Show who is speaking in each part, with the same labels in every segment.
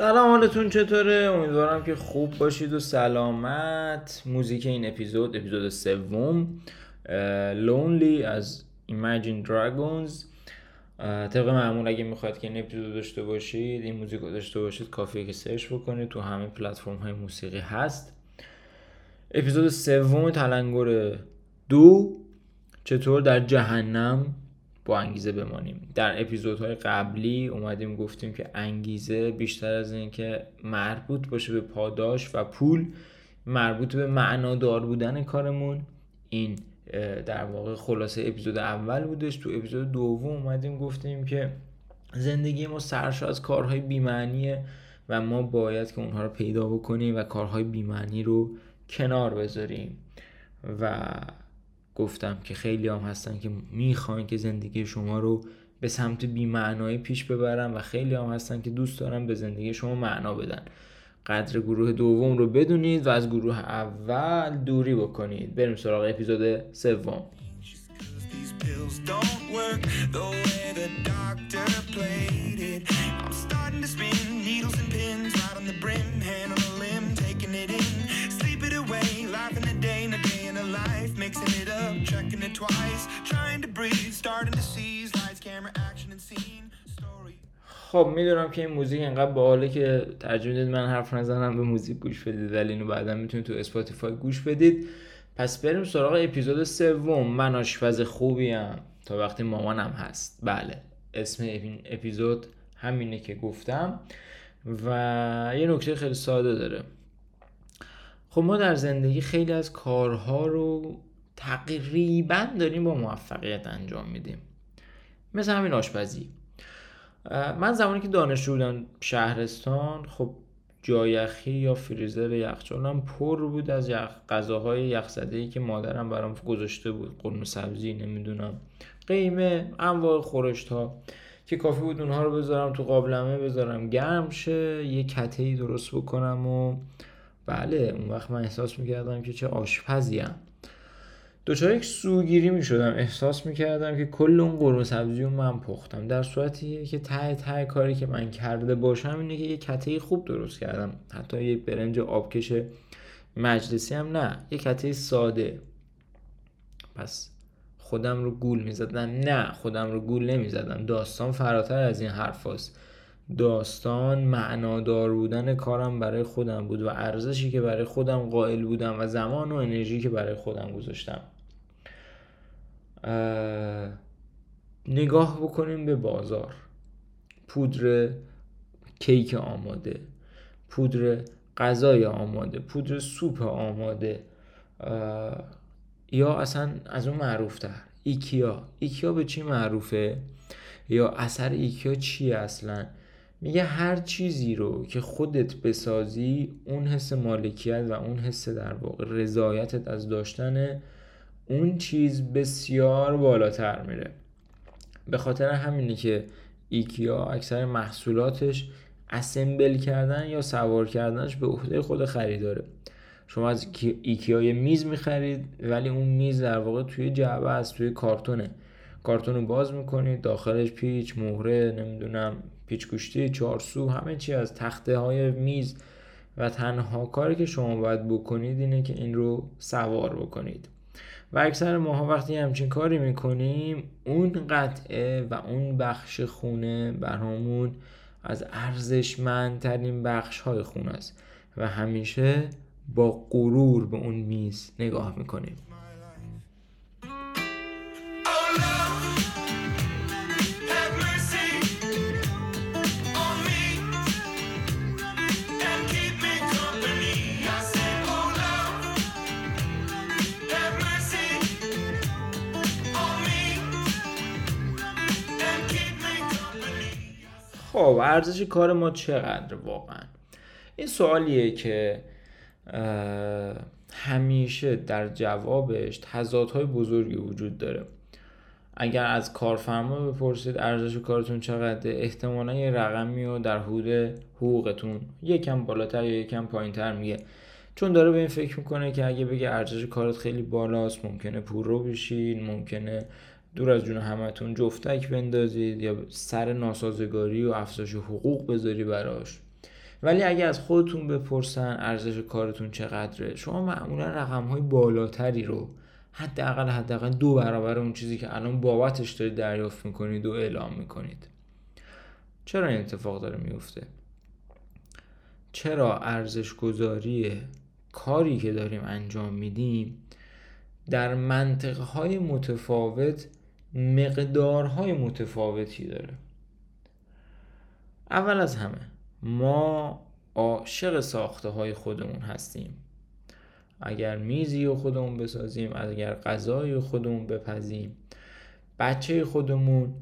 Speaker 1: سلام حالتون چطوره؟ امیدوارم که خوب باشید و سلامت. موزیک این اپیزود اپیزود سوم لونلی از Imagine Dragons. طبق معمول اگه می‌خواید که این اپیزود داشته باشید این موزیک داشته باشید کافیه که سرچ بکنید. تو همه پلتفرم های موسیقی هست. اپیزود سوم تلنگر دو. چطور در جهنم با انگیزه بمانیم؟ در اپیزودهای قبلی اومدیم گفتیم که انگیزه بیشتر از این که مربوط باشه به پاداش و پول مربوط به معنادار بودن کارمون. این در واقع خلاصه اپیزود اول بودش. تو اپیزود دوم اومدیم گفتیم که زندگی ما سرشار از کارهای بیمعنیه و ما باید که اونها رو پیدا بکنیم و کارهای بیمعنی رو کنار بذاریم. و گفتم که خیلی هم هستن که می‌خوان که زندگی شما رو به سمت بیمعنایی پیش ببرن و خیلی هم هستن که دوست دارن به زندگی شما معنا بدن. قدر گروه دوم رو بدونید و از گروه اول دوری بکنید بریم سراغ اپیزود سوم. خب می‌دونم که این موزیک انقدر باحاله که ترجیح می‌دید من حرف نزنم به موزیک گوش بدید. ولی اینو بعدا می‌تونید تو Spotify گوش بدید. پس بریم سراغ اپیزود سوم. من آشپز خوبیم. تا وقتی مامانم هست. بله. اسم این اپیزود همینه که گفتم. و یه نکته خیلی ساده داره. خب ما در زندگی خیلی از کارها رو تقریبا داریم با موفقیت انجام میدیم. مثل همین آشپزی. من زمانی که دانشجو بودم شهرستان خب جایخی یا فریزر یخچالم پر بود از یخ غذاهای یخزده که مادرم برام گذاشته بود قرمه سبزی نمی‌دونم قیمه انواع خورشت ها که کافی بود اونها رو بذارم تو قابلمه بذارم گرم شه یه کته ای درست بکنم و بله اون وقت من احساس می‌کردم که چه آشپزیم دچار یک سوگیری می شدم احساس می کردم که کل اون قرمه سبزی رو من پختم. در صورتی که ته ته کاری که من کرده باشم اینه که یه کته خوب درست کردم. حتی یه برنج آبکش مجلسی هم نه یه کته ساده. پس خودم رو گول می زدم نه خودم رو گول نمی زدم داستان فراتر از این حرف هست. داستان معنادار بودن کارم برای خودم بود و ارزشی که برای خودم قائل بودم و زمان و انرژی که برای خودم گذاشتم. نگاه بکنیم به بازار. پودر کیک آماده پودر غذای آماده پودر سوپ آماده یا اصلا از اون معروفتر IKEA. IKEA به چی معروفه؟ یا اثر IKEA چیه اصلا؟ میگه هر چیزی رو که خودت بسازی اون حس مالکیت و اون حس در واقع رضایتت از داشتن اون چیز بسیار بالاتر میره. به خاطر همینه که IKEA اکثر محصولاتش assemble کردن یا سوار کردنش به عهده خود خریداره. شما از ایکی- IKEA یه میز می‌خرید ولی اون میز در واقع توی جعبه است توی کارتونه. کارتون رو باز می‌کنید داخلش پیچ مهره نمی‌دونم پیچ گوشتی چارسو همه چی از تخته های میز. و تنها کاری که شما باید بکنید اینه که این رو سوار بکنید. و اکثر ماها وقتی همچین کاری می‌کنیم اون قطعه و اون بخش خونه برامون از ارزشمندترین بخش های خونه است و همیشه با غرور به اون میز نگاه می‌کنیم. خب ارزش کار ما چقدر واقعا؟ این سوالیه که همیشه در جوابش تضادهای بزرگی وجود داره. اگر از کارفرما بپرسید ارزش کارتون چقدره احتمالا یه رقمی رو در حدود حقوقتون یکم بالاتر یا یکم پایینتر میگه. چون داره به این فکر می‌کنه که اگه بگه ارزش کارت خیلی بالاست ممکنه پورو بشید ممکنه دور از جون همتون جفتک بندازید یا سر ناسازگاری و افزایش حقوق بذاری براش. ولی اگه از خودتون بپرسن ارزش کارتون چقدره شما معمولا رقم های بالاتری رو حداقل حداقل دو برابر اون چیزی که الان بابتش دارید دریافت می‌کنید و اعلام می‌کنید. چرا این اتفاق داره میفته چرا ارزش گذاری کاری که داریم انجام میدیم در منطقه های متفاوت مقدارهای متفاوتی داره. اول از همه ما عاشق ساخته های خودمون هستیم. اگر میزی رو خودمون بسازیم اگر غذایی رو خودمون بپزیم بچه خودمون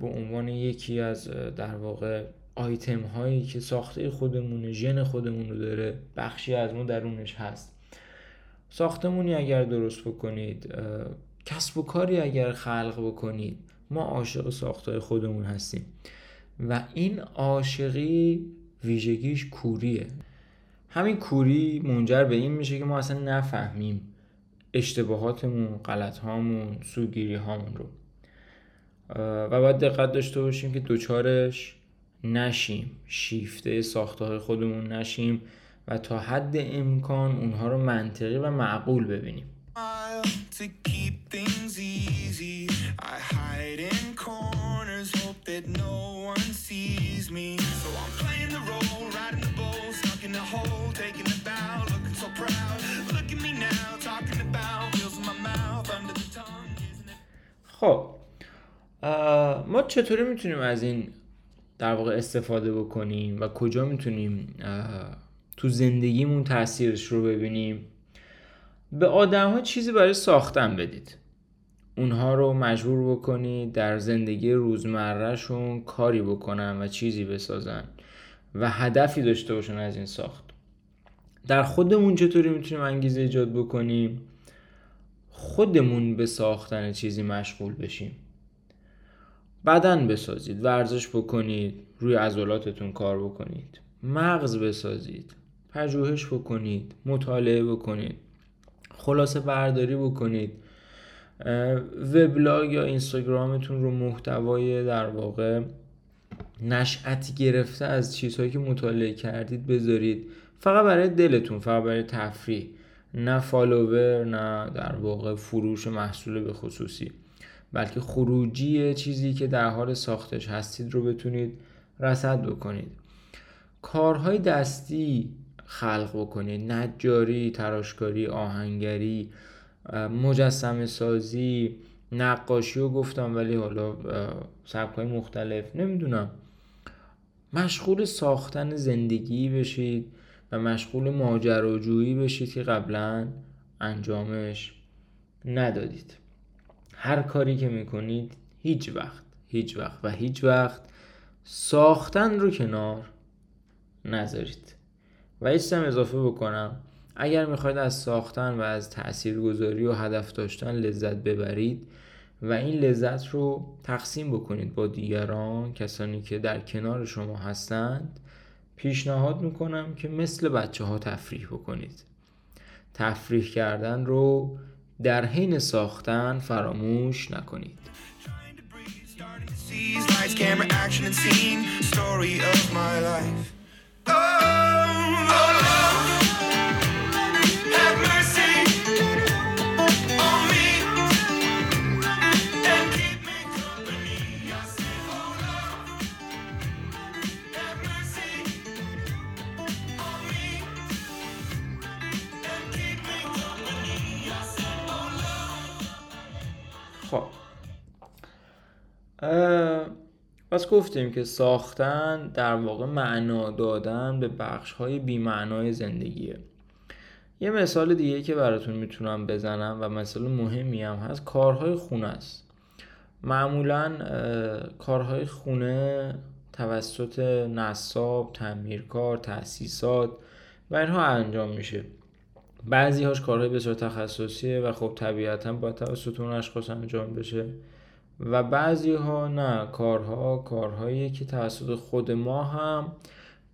Speaker 1: به عنوان یکی از در واقع آیتم هایی که ساخته خودمون ژن خودمون رو داره بخشی از ما درونش هست. ساختمونی اگر درست بکنید کسب و کاری اگر خلق بکنید ما عاشق ساختای خودمون هستیم. و این عاشقی ویژگیش کوریه. همین کوری منجر به این میشه که ما اصلا نفهمیم اشتباهاتمون غلط هامون سوگیری هامون رو. و باید دقت داشته باشیم که دوچارش نشیم. شیفته ساخته های خودمون نشیم و تا حد امکان اونها رو منطقی و معقول ببینیم. خب ما چطوری می‌تونیم از این در واقع استفاده بکنیم و کجا می‌تونیم تو زندگیمون تاثیرش رو ببینیم؟ به آدم ها چیزی برای ساختن بدید. اونها رو مجبور بکنید در زندگی روزمرهشون کاری بکنن و چیزی بسازن و هدفی داشته باشن از این ساخت. در خودمون چطوری می‌تونیم انگیزه ایجاد بکنیم؟ خودمون به ساختن چیزی مشغول بشیم. بدن بسازید ورزش بکنید روی عضلاتتون کار بکنید. مغز بسازید پژوهش بکنید مطالعه بکنید خلاصه برداری بکنید. وبلاگ یا اینستاگرامتون رو محتوای در واقع نشأت گرفته از چیزهایی که مطالعه کردید بذارید. فقط برای دلتون فقط برای تفریح. نه فالوور نه در واقع فروش محصول به خصوصی. بلکه خروجی چیزی که در حال ساختش هستید رو بتونید رسد بکنید. کارهای دستی خلق بکنید. نجاری، تراشکاری، آهنگری. مجسم سازی نقاشی رو گفتم ولی حالا سبک های مختلف نمی‌دونم. مشغول ساختن زندگی بشید و مشغول ماجراجویی بشید که قبلا انجامش ندادید. هر کاری که می‌کنید هیچ وقت هیچ وقت و هیچ وقت ساختن رو کنار نذارید. و ایستم اضافه بکنم. اگر می‌خواید از ساختن و از تاثیرگذاری و هدف داشتن لذت ببرید و این لذت رو تقسیم بکنید با دیگران کسانی که در کنار شما هستند پیشنهاد می‌کنم که مثل بچه ها تفریح بکنید. تفریح کردن رو در حین ساختن فراموش نکنید. گفتیم که ساختن در واقع معنا دادن به بخش های بیمعنای زندگیه. یه مثال دیگه که براتون می‌تونم بزنم و مثال مهمی هم هست کارهای خونه است. معمولا کارهای خونه توسط نصاب، تعمیرکار، تأسیسات و اینها انجام میشه. بعضی هاش کارهای بسیار تخصصیه و خب طبیعتا با توسط اون اشخاص انجام بشه. و بعضی ها نه کارها کارهایی که توسط خود ما هم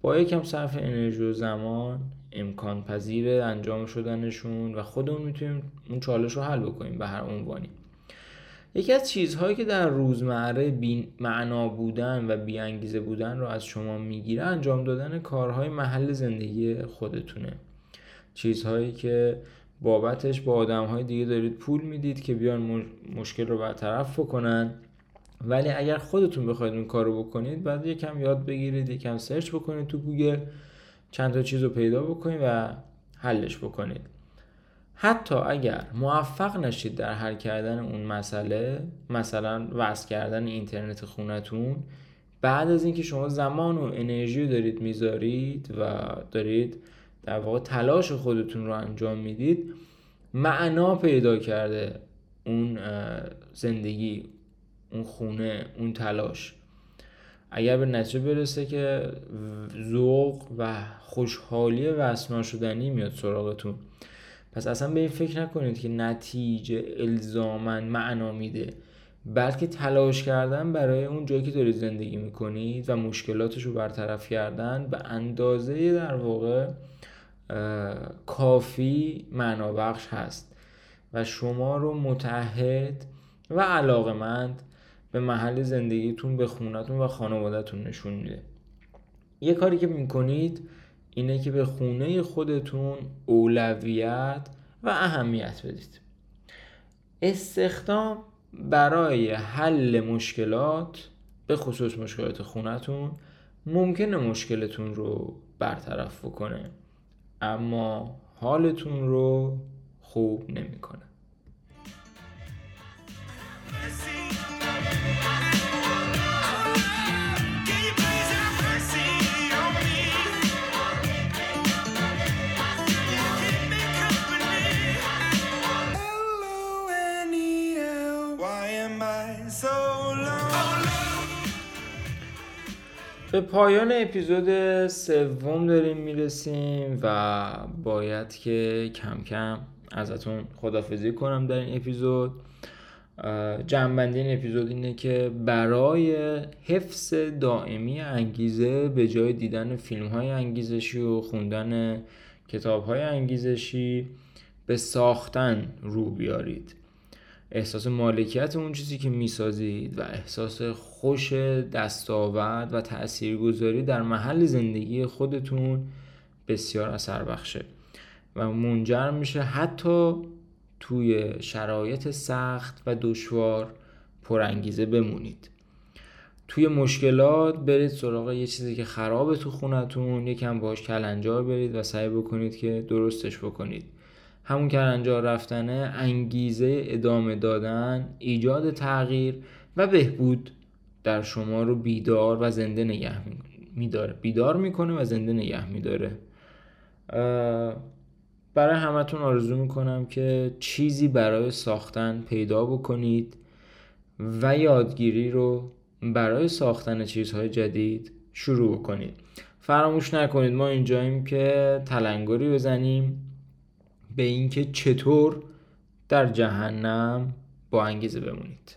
Speaker 1: با یکم صرف انرژی و زمان امکان پذیر انجام شدنشون و خودمون می‌تونیم اون چالش رو حل بکنیم به هر عنوانی. یکی از چیزهایی که در روزمره بی معنا بودن و بی انگیزه بودن رو از شما می‌گیره انجام دادن کارهای محل زندگی خودتونه. چیزهایی که بابتش با آدم های دیگه دارید پول می‌دید که بیان مشکل رو برطرف بکنن. ولی اگر خودتون بخواید اون کار رو بکنید بعد یکم یاد بگیرید یکم search بکنید تو گوگل چند تا چیز رو پیدا بکنید و حلش بکنید. حتی اگر موفق نشید در حل کردن اون مسئله مثلا وصل کردن اینترنت خونتون بعد از اینکه شما زمان و انرژی دارید می‌ذارید و دارید در واقع تلاش خودتون رو انجام می‌دید معنا پیدا کرده اون زندگی اون خونه اون تلاش. اگر به نتیجه برسه که ذوق و خوشحالی وسنا شدنی میاد سراغتون پس اصلا به این فکر نکنید که نتیجه الزامن معنا میده بلکه تلاش کردن برای اون جایی که دارید زندگی می‌کنید و مشکلاتش رو برطرف کردن به اندازه در واقع کافی معنا بخش هست و شما رو متحد و علاقمند به محل زندگیتون به خونتون و خانوادهتون نشون میده. یه کاری که می‌کنید اینه که به خونه خودتون اولویت و اهمیت بدید. استخدام برای حل مشکلات به خصوص مشکلات خونتون ممکنه مشکلتون رو برطرف بکنه. اما حالتون رو خوب نمی‌کنه. به پایان اپیزود سوم داریم می‌رسیم و باید که کم کم ازتون خدافزی کنم در این اپیزود. جنبندی این اپیزود اینه که برای حفظ دائمی انگیزه به جای دیدن فیلم های انگیزشی و خوندن کتاب های انگیزشی به ساختن رو بیارید. احساس مالکیت اون چیزی که می‌سازید و احساس خوش دستاورد و تاثیرگذاری در محل زندگی خودتون بسیار اثر بخشه و منجر میشه حتی توی شرایط سخت و دشوار پرانگیزه بمونید. توی مشکلات برید سراغ یه چیزی که خرابه تو خونتون یکم باش کلنجار برید و سعی بکنید که درستش بکنید. همون کلنجار رفتنه انگیزه ادامه دادن ایجاد تغییر و بهبود در شما رو بیدار و زنده نگه میداره. بیدار می‌کنه و زنده نگه میداره. برای همتون آرزو می‌کنم که چیزی برای ساختن پیدا بکنید و یادگیری رو برای ساختن چیزهای جدید شروع کنید فراموش نکنید ما اینجاییم که تلنگری بزنیم. به اینکه چطور در جهنم با انگیزه بمونید.